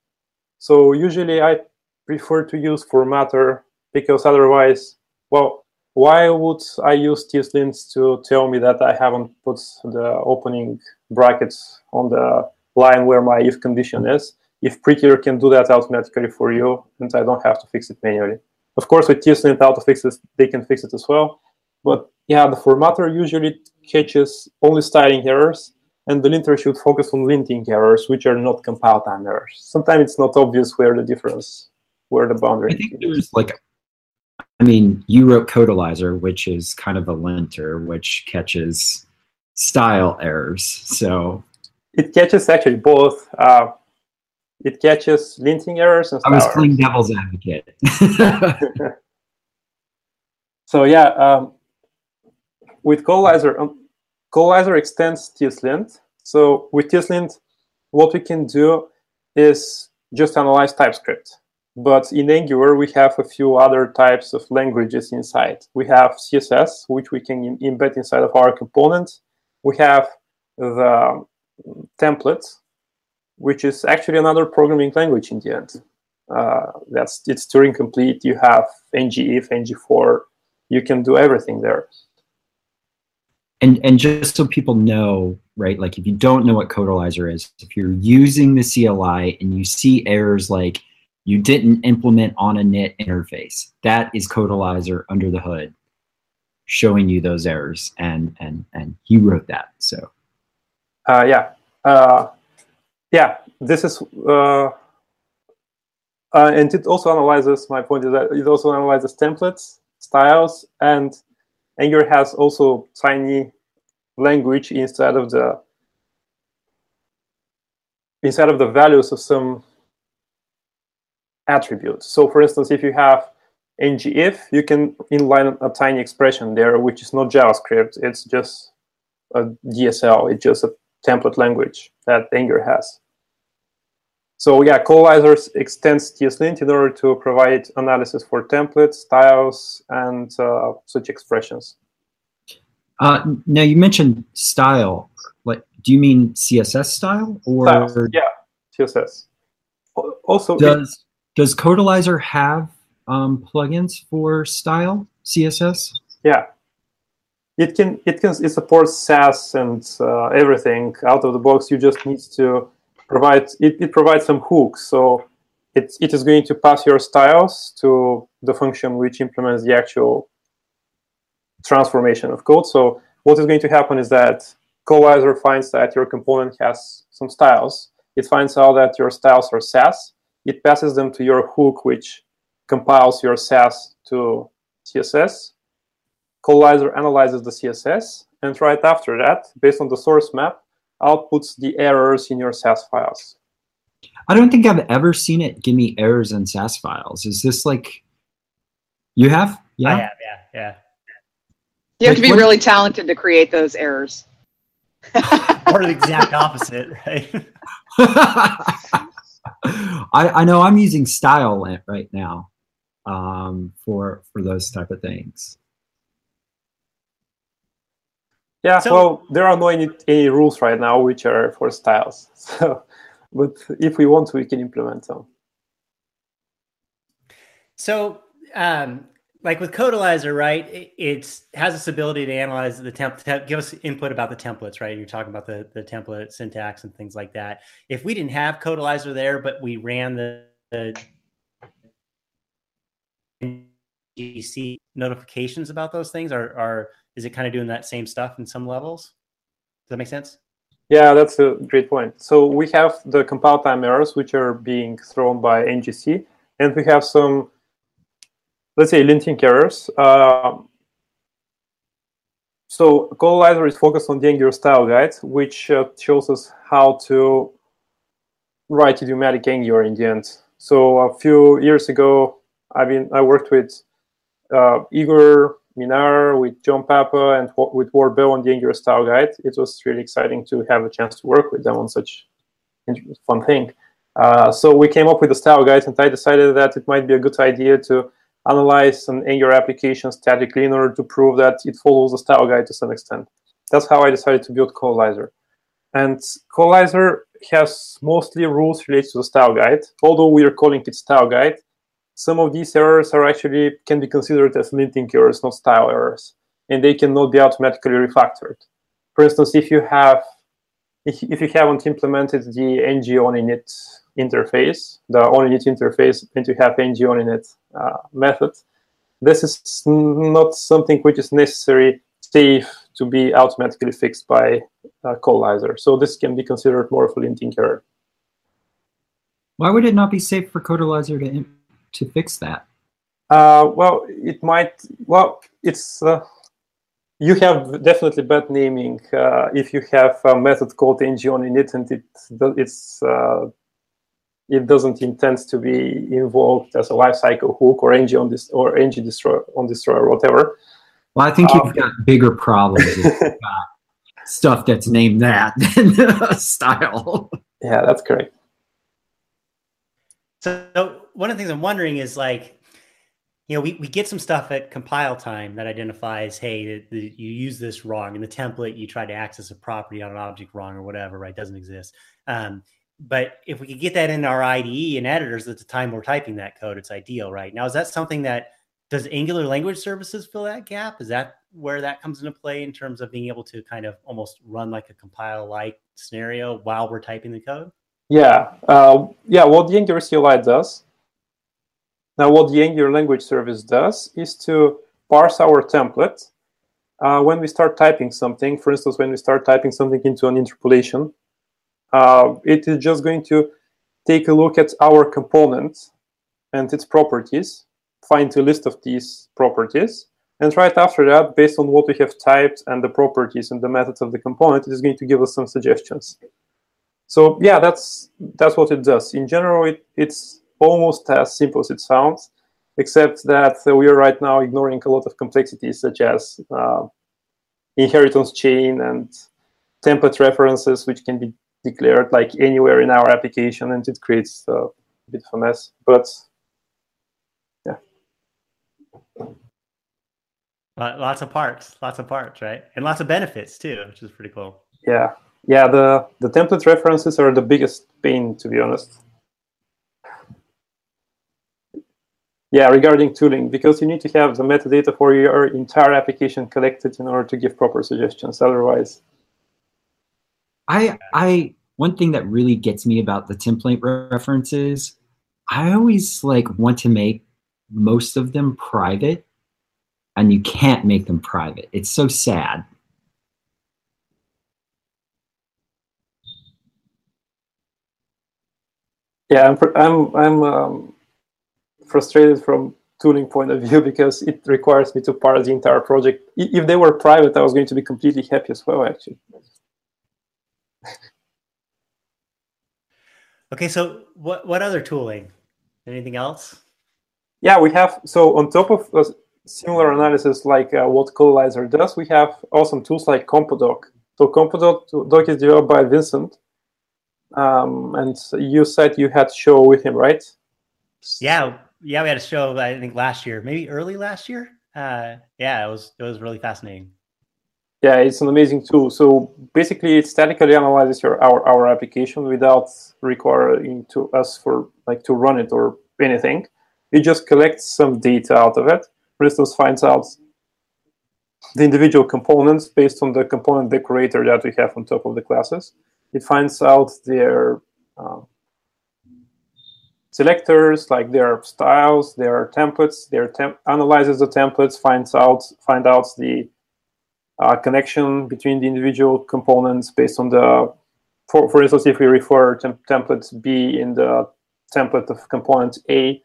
So usually I prefer to use formatter because otherwise, well, why would I use tslint to tell me that I haven't put the opening brackets on the line where my if condition is? If Prettier can do that automatically for you, and I don't have to fix it manually. Of course, with tslint auto fixes, they can fix it as well. But yeah, the formatter usually catches only styling errors, and the linter should focus on linting errors, which are not compile time errors. Sometimes it's not obvious where the difference, where the boundary. I think there's like, I mean, you wrote Codelyzer, which is kind of a linter, which catches style errors. So it catches actually both. Uh, it catches linting errors and I was playing devil's advocate. so yeah, um, with Codelyzer, um, Codelyzer extends tslint. So with tslint, what we can do is just analyze TypeScript. But in Angular, we have a few other types of languages inside. We have CSS, which we can embed inside of our component. We have the templates, which is actually another programming language in the end. Uh, that's it's Turing complete. You have ngIf, ngFor. You can do everything there. And and just so people know, right? Like if you don't know what Codelyzer is, if you're using the CLI and you see errors like you didn't implement on init interface, that is Codelyzer under the hood, showing you those errors. And and and he wrote that. So. Uh, yeah. Uh, yeah, this is, uh, uh, and it also analyzes, my point is that it also analyzes templates, styles, and Angular has also tiny language inside of the inside of the values of some attributes. So for instance, if you have ngIf, you can inline a tiny expression there, which is not JavaScript. It's just a DSL. It's just a template language that Angular has. So yeah, Codelyzer extends tslint in order to provide analysis for templates, styles, and uh, such expressions. Uh, now you mentioned style. What do you mean CSS style or styles. yeah, CSS. Also, does does Codelyzer have um, plugins for style CSS? Yeah, it can. It can. It supports Sass and uh, everything out of the box. You just need to provide it, it provides some hooks. So it, it is going to pass your styles to the function which implements the actual transformation of code. So what is going to happen is that Codelyzer finds that your component has some styles. It finds out that your styles are Sass. It passes them to your hook, which compiles your Sass to CSS. Codelyzer analyzes the CSS, and right after that, based on the source map, outputs the errors in your Sass files. I don't think I've ever seen it give me errors in Sass files. Is this like you have? Yeah, I have. Yeah, yeah. You have like, to be what? really talented to create those errors. or the exact opposite, right? I, I know I'm using style right now um, for for those type of things. Yeah, so, well, there are no any, any rules right now which are for styles. So, but if we want we can implement them. So, um, like with Codelyzer, right? It it's, has this ability to analyze the template, give us input about the templates, right? You're talking about the, the template syntax and things like that. If we didn't have Codelyzer there, but we ran the, the GC notifications about those things, are are is it kind of doing that same stuff in some levels? Does that make sense? Yeah, that's a great point. So we have the compile time errors, which are being thrown by NGC, and we have some let's say linting errors. Uh, so Codelyzer is focused on the Angular style guide, which uh, shows us how to write idiomatic Angular in the end. So a few years ago, I mean, I worked with uh, Igor Minar, with John Papa, and with Ward Bell on the Angular style guide. It was really exciting to have a chance to work with them on such fun thing. Uh, so we came up with the style guide, and I decided that it might be a good idea to analyze an Angular application statically in order to prove that it follows the style guide to some extent. That's how I decided to build Codelyzer. And Codelyzer has mostly rules related to the style guide. Although we are calling it style guide, some of these errors are actually can be considered as linting errors, not style errors, and they cannot be automatically refactored. For instance, if you have if, if you haven't implemented the ng on init interface, the only onInit interface, and you have ng onInit uh, method, this is not something which is necessary safe to be automatically fixed by uh, Codelyzer. So this can be considered more of a linting error. Why would it not be safe for Codelyzer to to fix that? Uh, well, it might. Well, it's uh, you have definitely bad naming uh, if you have a method called ng onInit and it it's uh, it doesn't intend to be invoked as a lifecycle hook or ng on this or ng destroy on destroy or whatever. Well, I think you've um, got bigger problems. stuff that's named that than style. Yeah, that's correct. So one of the things I'm wondering is like, you know, we, we get some stuff at compile time that identifies, hey, the, the, you use this wrong in the template. You try to access a property on an object wrong or whatever, right? Doesn't exist. Um, but if we could get that in our IDE and editors at the time we're typing that code, it's ideal, right? Now, is that something that does Angular Language Services fill that gap? Is that where that comes into play in terms of being able to kind of almost run like a compile like scenario while we're typing the code? Yeah, uh, yeah. What the Angular CLI does now, what the Angular language service does is to parse our template uh, when we start typing something. For instance, when we start typing something into an interpolation, uh, it is just going to take a look at our component and its properties, find a list of these properties, and right after that, based on what we have typed and the properties and the methods of the component, it is going to give us some suggestions. So yeah, that's that's what it does. In general, it, it's almost as simple as it sounds, except that we are right now ignoring a lot of complexities such as uh, inheritance chain and template references, which can be declared like anywhere in our application, and it creates a bit of a mess. But yeah. Lots of parts, lots of parts, right? And lots of benefits too, which is pretty cool. Yeah, yeah. The the template references are the biggest pain, to be honest. Yeah, regarding tooling, because you need to have the metadata for your entire application collected in order to give proper suggestions. Otherwise, I I one thing that really gets me about the template references, I always like want to make most of them private, and you can't make them private. It's so sad. Yeah, I'm I'm I'm um, frustrated from tooling point of view because it requires me to parse the entire project. If they were private, I was going to be completely happy as well, actually. Okay, so what what other tooling? Anything else? Yeah, we have. So on top of uh, similar analysis like uh, what Codelyzer does, we have awesome tools like Compodoc. So Compodoc is developed by Vincent, um, and you said you had a show with him, right? Yeah, yeah, we had a show I think last year, maybe early last year. Uh, yeah, it was it was really fascinating. Yeah, it's an amazing tool. So basically, it statically analyzes your our, our application without requiring to us for like to run it or anything. It just collects some data out of it. For instance, finds out the individual components based on the component decorator that we have on top of the classes. It finds out their uh, selectors, like their styles, their templates, their temp analyzes the templates, finds out find out the uh, connection between the individual components based on the, for, for instance, if we refer temp template B in the template of component A,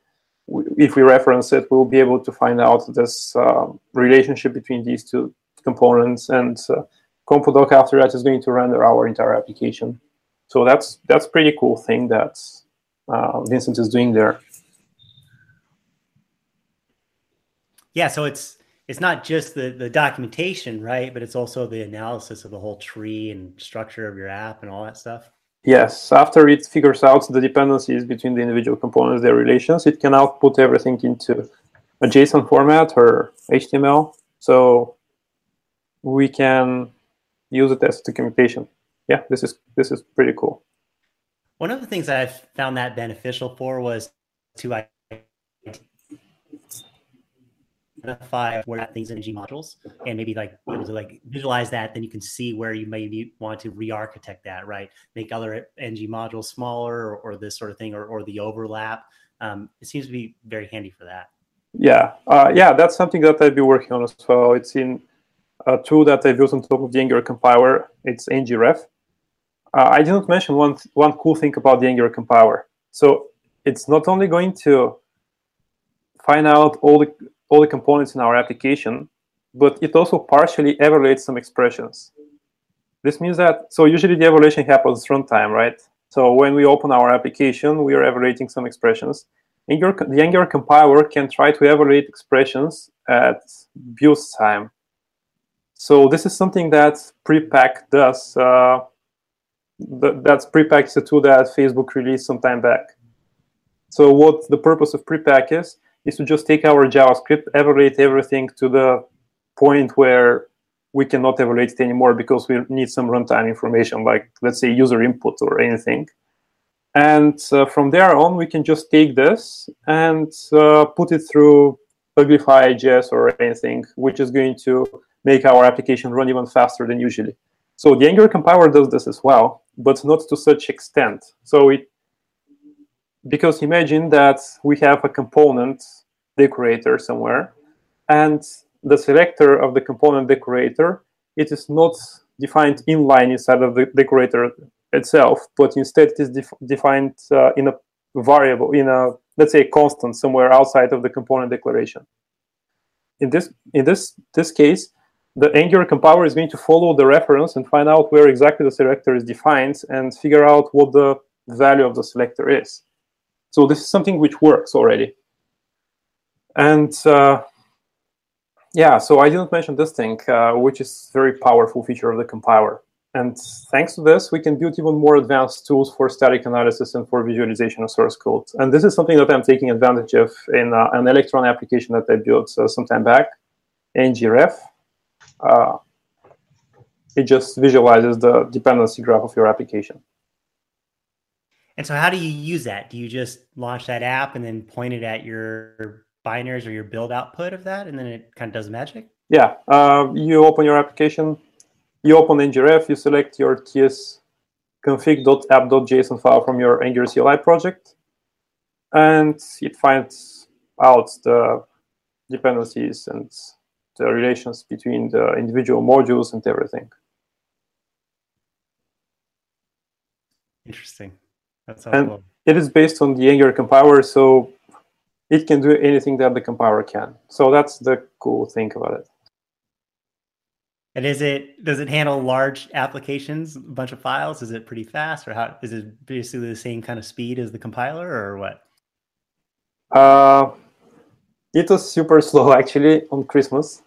if we reference it, we'll be able to find out this uh, relationship between these two components. And uh, CompoDoc after that is going to render our entire application. So that's that's pretty cool thing that uh, Vincent is doing there. Yeah, so it's it's not just the the documentation, right? But it's also the analysis of the whole tree and structure of your app and all that stuff. Yes, after it figures out the dependencies between the individual components, their relations, it can output everything into a JSON format or HTML. So we can use it as documentation. Yeah, this is this is pretty cool. One of the things I've found that beneficial for was to identify where things in ng modules and maybe like to like visualize that then you can see where you maybe want to re-architect that right? Make other ng modules smaller or, or this sort of thing or, or the overlap. Um, it seems to be very handy for that. Yeah. Uh, yeah that's something that i've been working on as well. It's in a tool that i built on top of the angular compiler. It's ngref uh, i didn't mention one one cool thing about the angular compiler. So it's not only going to find out all the all the components in our application, but it also partially evaluates some expressions. This means that, so usually the evaluation happens runtime, right? So when we open our application, we are evaluating some expressions. Angular, the Angular compiler can try to evaluate expressions at build time. So this is something that Prepack does. Uh, that's Prepack is a tool that Facebook released some time back. So what the purpose of Prepack is, is to just take our JavaScript, evaluate everything to the point where we cannot evaluate it anymore because we need some runtime information, like let's say user input or anything. And uh, from there on, we can just take this and uh, put it through Uglify.js or anything, which is going to make our application run even faster than usually. So the Angular compiler does this as well, but not to such extent. So it because imagine that we have a component decorator somewhere, and the selector of the component decorator, it is not defined inline inside of the decorator itself, but instead it is def defined uh, in a variable, in a, let's say, a constant somewhere outside of the component declaration. In this, in this, this case, the Angular compiler is going to follow the reference and find out where exactly the selector is defined and figure out what the value of the selector is. So this is something which works already. And uh, yeah, so I didn't mention this thing, uh, which is very powerful feature of the compiler. And thanks to this, we can build even more advanced tools for static analysis and for visualization of source code. And this is something that I'm taking advantage of in uh, an Electron application that I built uh, some time back, ngref. Uh, it just visualizes the dependency graph of your application. And so, how do you use that? Do you just launch that app and then point it at your binaries or your build output of that, and then it kind of does magic? Yeah, uh, you open your application, you open ngref, you select your ts config.app.json file from your Angular CLI project, and it finds out the dependencies and the relations between the individual modules and everything. Interesting. That's and it is based on the Angular compiler, so it can do anything that the compiler can. So that's the cool thing about it. And is it does it handle large applications, a bunch of files? Is it pretty fast, or how is it basically the same kind of speed as the compiler, or what? Uh, it was super slow actually on Christmas,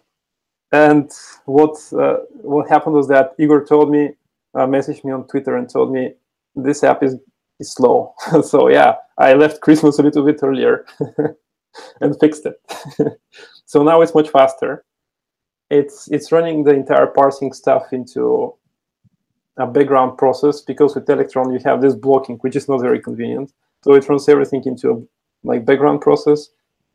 and what uh, what happened was that Igor told me, uh, messaged me on Twitter and told me this app is is slow. so yeah, I left Christmas a little bit earlier and fixed it. so now it's much faster. It's it's running the entire parsing stuff into a background process because with Electron you have this blocking, which is not very convenient. So it runs everything into a like background process,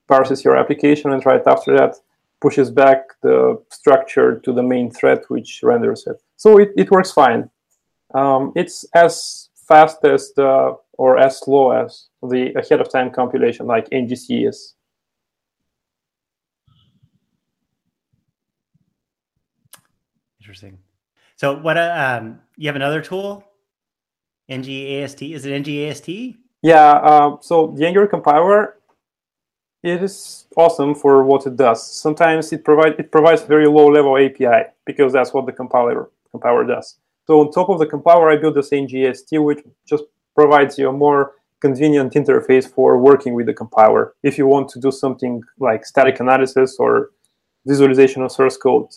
parses your application, and right after that pushes back the structure to the main thread, which renders it. So it, it works fine. Um, it's as fastest uh, or as slow as the ahead of time compilation like NGC is. Interesting. So what uh, um you have another tool? NGAST is it NGAST? Yeah, uh, so the Angular compiler it is awesome for what it does. Sometimes it provide it provides very low level API because that's what the compiler compiler does. So on top of the compiler, I built this NGAST, which just provides you a more convenient interface for working with the compiler if you want to do something like static analysis or visualization of source code.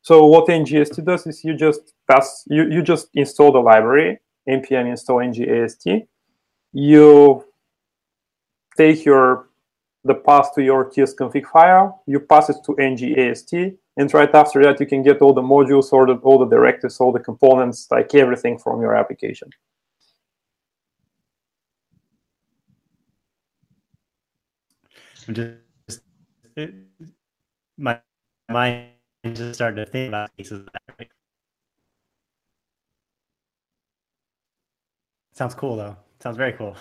So what NGAST does is you just pass you, you just install the library npm install ngast. You take your the path to your tsconfig file, you pass it to ngast, and right after that you can get all the modules, all the, all the directives, all the components, like everything from your application. I'm just my mind just started to think about cases. Sounds cool though. Sounds very cool.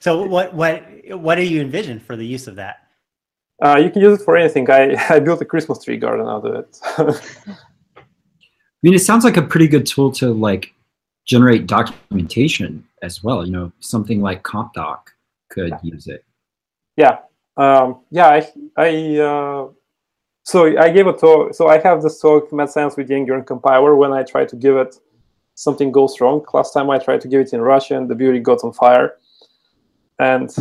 So what what what do you envision for the use of that? Uh, you can use it for anything. I, I built a Christmas tree garden out of it. I mean, it sounds like a pretty good tool to like generate documentation as well. You know, something like Compodoc could use it. Yeah, um, yeah. I I uh, so I gave a talk. So I have this talk, Mad Science with Yanger and compiler. When I try to give it, something goes wrong. Last time I tried to give it in Russian, the beauty got on fire. And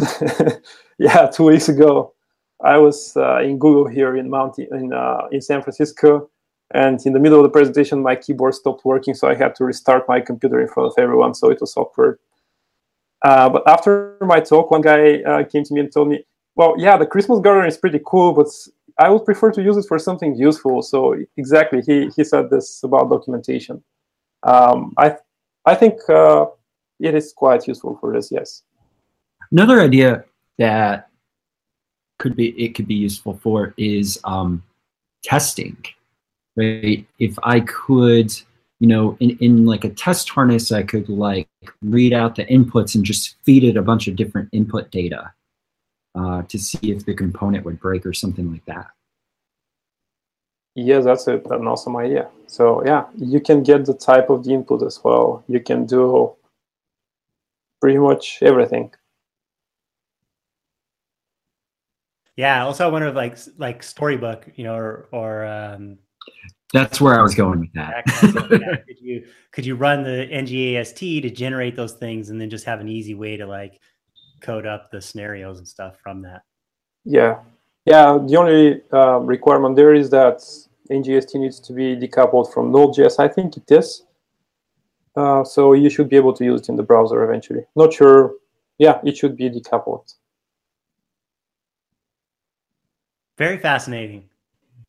yeah, two weeks ago, I was uh, in Google here in Mount in uh, in San Francisco, and in the middle of the presentation, my keyboard stopped working, so I had to restart my computer in front of everyone. So it was awkward. Uh, but after my talk, one guy uh, came to me and told me, "Well, yeah, the Christmas garden is pretty cool, but I would prefer to use it for something useful." So exactly, he he said this about documentation. Um, I I think uh, it is quite useful for this. Yes. Another idea that could be it could be useful for is um, testing, right? If I could, you know, in, in like a test harness, I could like read out the inputs and just feed it a bunch of different input data uh, to see if the component would break or something like that. Yes, that's a, an awesome idea. So yeah, you can get the type of the input as well. You can do pretty much everything. Yeah. Also, I wonder if like like storybook, you know, or or um, that's where I was going with that. could you could you run the ngast to generate those things and then just have an easy way to like code up the scenarios and stuff from that? Yeah, yeah. The only uh, requirement there is that ngast needs to be decoupled from Node.js. I think it is. Uh, so you should be able to use it in the browser eventually. Not sure. Yeah, it should be decoupled. Very fascinating.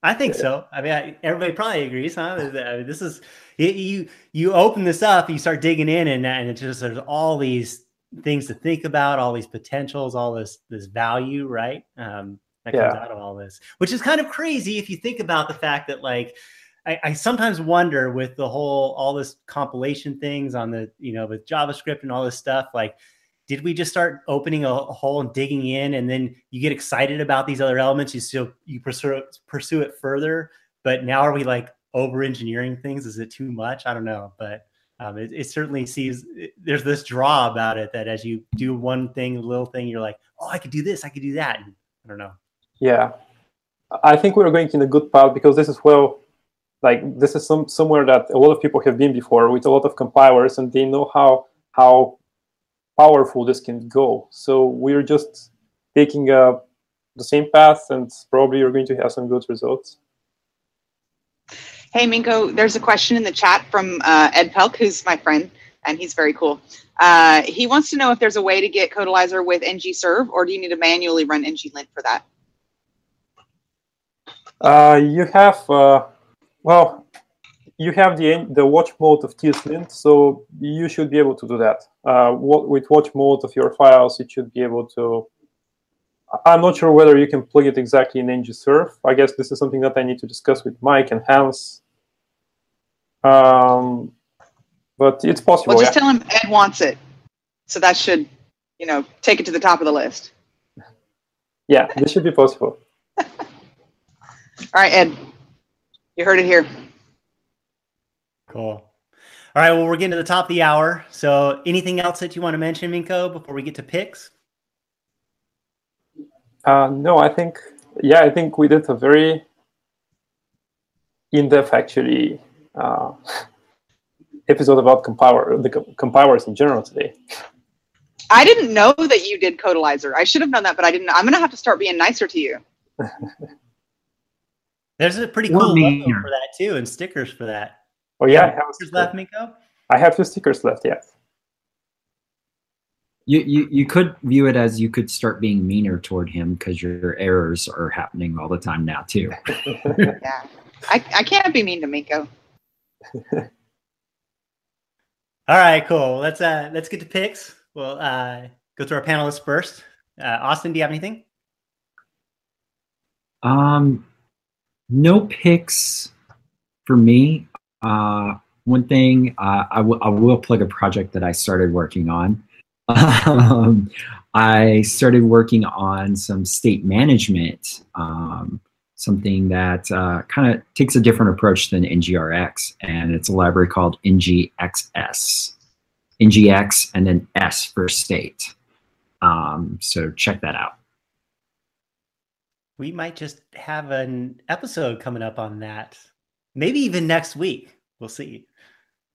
I think so. I mean, I, everybody probably agrees, huh? I mean, this is you. You open this up, you start digging in, and and it's just there's all these things to think about, all these potentials, all this this value, right? Um, that comes out of all this, which is kind of crazy if you think about the fact that like I, I, sometimes wonder with the whole all this compilation things on the you know with JavaScript and all this stuff, like did we just start opening a, hole and digging in and then you get excited about these other elements you still you pursue pursue it further but now are we like over engineering things? Is it too much? I don't know but um, it, it, certainly sees there's this draw about it that as you do one thing a little thing you're like oh i could do this i could do that and i don't know. Yeah. I think we're going in a good path because this is well like this is some somewhere that a lot of people have been before with a lot of compilers and they know how how powerful this can go. So we're just taking uh, the same path, and probably you're going to have some good results. Hey, Minko, there's a question in the chat from uh, Ed Pelk, who's my friend, and he's very cool. Uh, he wants to know if there's a way to get Codelyzer with ng-serve, or do you need to manually run ng-lint for that? Uh, you have, uh, well, you have the the watch mode of tsLint, so you should be able to do that. Uh, with watch mode of your files, it should be able to. I'm not sure whether you can plug it exactly in ngserve. I guess this is something that I need to discuss with Mike and Hans. Um, but it's possible. Well, just yeah. tell him Ed wants it, so that should, you know, take it to the top of the list. Yeah, this should be possible. All right, Ed, you heard it here. Cool. All right. Well, we're getting to the top of the hour. So, anything else that you want to mention, Minko, before we get to picks? Uh, no, I think yeah, I think we did a very in-depth actually uh, episode about compile the compilers in general today. I didn't know that you did Codelyzer. I should have known that, but I didn't. I'm gonna have to start being nicer to you. There's a pretty cool logo for that too, and stickers for that. Oh yeah, I have stickers left, Minko. I have two stickers left. Yes. You, you you could view it as you could start being meaner toward him because your errors are happening all the time now too. yeah, I, I can't be mean to Minko. all right, cool. Let's uh let's get to picks. We'll uh go through our panelists first. Uh, Austin, do you have anything? Um, no picks for me. Uh, one thing uh, I, w- I will plug a project that I started working on. Um, I started working on some state management, um, something that uh, kind of takes a different approach than NGRX, and it's a library called NGXS. NGX and then S for state. Um, so check that out. We might just have an episode coming up on that. Maybe even next week. We'll see.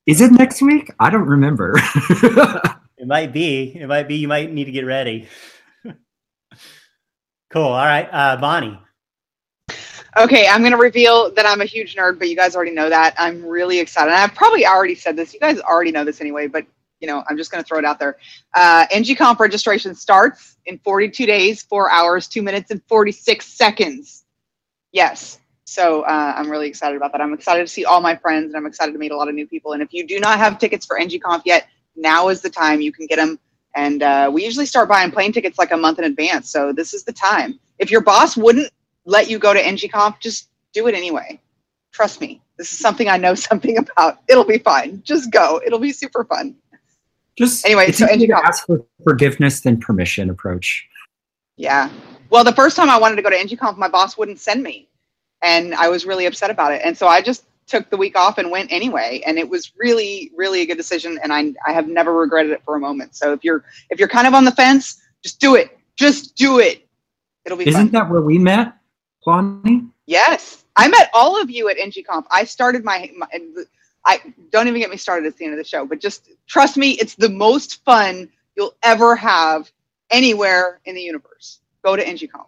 Is it next week? I don't remember. it might be. It might be. You might need to get ready. cool. All right. Uh, Bonnie. Okay, I'm going to reveal that I'm a huge nerd, but you guys already know that. I'm really excited. I've probably already said this. You guys already know this anyway, but you know, I'm just going to throw it out there. Uh, NGConf registration starts in 42 days, four hours, two minutes, and 46 seconds. Yes. So uh, I'm really excited about that. I'm excited to see all my friends, and I'm excited to meet a lot of new people. And if you do not have tickets for NGConf yet, now is the time you can get them. And uh, we usually start buying plane tickets like a month in advance. So this is the time. If your boss wouldn't let you go to NGConf, just do it anyway. Trust me. This is something I know something about. It'll be fine. Just go. It'll be super fun. Just anyway, it's so to ask for forgiveness than permission approach. Yeah. Well, the first time I wanted to go to NGConf, my boss wouldn't send me, and I was really upset about it. And so I just took the week off and went anyway, and it was really, really a good decision. And I, I have never regretted it for a moment. So if you're if you're kind of on the fence, just do it. Just do it. It'll be. Isn't fun. that where we met, Lonnie? Yes, I met all of you at NGConf. I started my, my I don't even get me started at the end of the show, but just trust me, it's the most fun you'll ever have anywhere in the universe. Go to NGConf.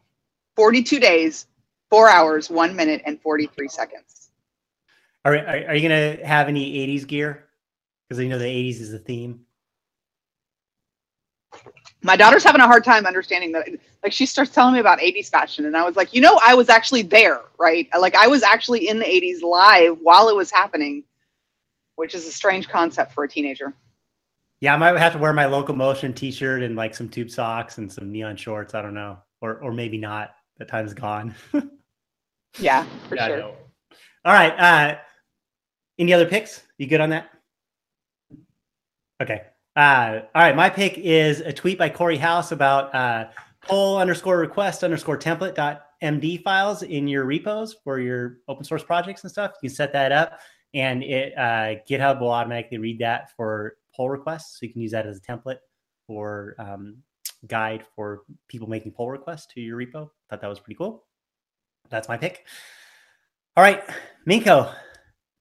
42 days, four hours, one minute, and 43 seconds. Are, are, are you going to have any 80s gear? Because I know the 80s is the theme. My daughter's having a hard time understanding that. Like, she starts telling me about 80s fashion, and I was like, you know, I was actually there, right? Like, I was actually in the 80s live while it was happening which is a strange concept for a teenager. Yeah, I might have to wear my locomotion T-shirt and like some tube socks and some neon shorts. I don't know, or or maybe not. That time's gone. yeah, for yeah, sure. All right. Uh, any other picks? You good on that? Okay. Uh, all right. My pick is a tweet by Cory House about uh, pull underscore request underscore template dot md files in your repos for your open source projects and stuff. You can set that up and it uh, GitHub will automatically read that for pull requests, so you can use that as a template for um, guide for people making pull requests to your repo. Thought that was pretty cool. That's my pick. All right, Minko,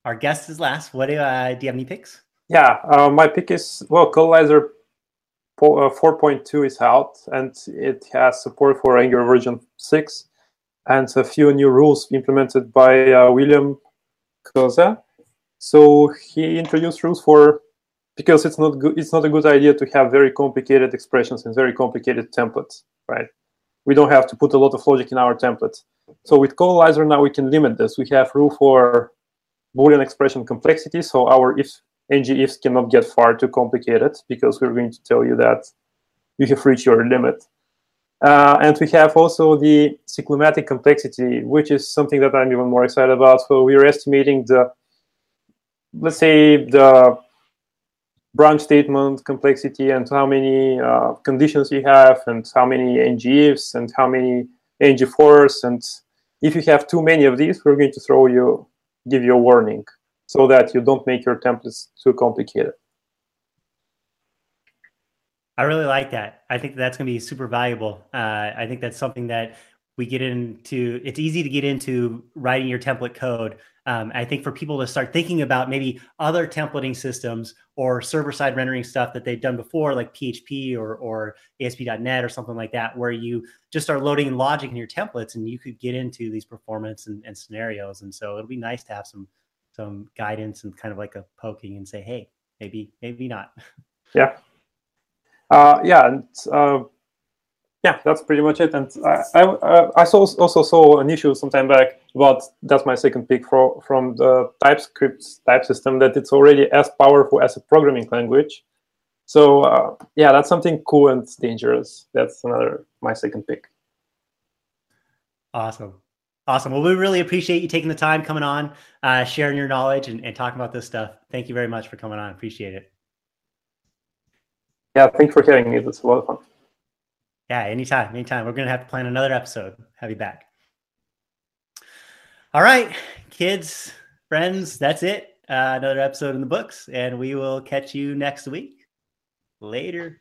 our guest is last. What do, uh, do you have any picks? Yeah, uh, my pick is well, Codelyzer 4.2 uh, is out and it has support for Angular version 6 and a few new rules implemented by uh, William Koza. So he introduced rules for because it's not good. It's not a good idea to have very complicated expressions and very complicated templates, right? We don't have to put a lot of logic in our templates. So with Codelyzer now we can limit this. We have rule for Boolean expression complexity. So our if ng ifs cannot get far too complicated because we're going to tell you that you have reached your limit. Uh, and we have also the cyclomatic complexity, which is something that I'm even more excited about. So we're estimating the let's say the branch statement complexity and how many uh, conditions you have and how many ngifs and how many ng-fors and if you have too many of these we're going to throw you give you a warning so that you don't make your templates too complicated I really like that. I think that's going to be super valuable. Uh, I think that's something that we get into. It's easy to get into writing your template code. Um, I think for people to start thinking about maybe other templating systems or server side rendering stuff that they've done before, like PHP or, or ASP.NET or something like that, where you just start loading logic in your templates and you could get into these performance and, and scenarios. And so it'll be nice to have some some guidance and kind of like a poking and say, hey, maybe maybe not. Yeah, uh, yeah, and uh, yeah, that's pretty much it. And I I, uh, I saw, also saw an issue some time back about that's my second pick for, from the TypeScript type system that it's already as powerful as a programming language. So uh, yeah, that's something cool and dangerous. That's another my second pick. Awesome. Awesome. Well, we really appreciate you taking the time coming on, uh, sharing your knowledge and, and talking about this stuff. Thank you very much for coming on. Appreciate it. Yeah, thanks for having me. It was a lot of fun. Yeah, anytime, anytime. We're going to have to plan another episode. Have you back. All right, kids, friends, that's it. Uh, another episode in the books, and we will catch you next week. Later.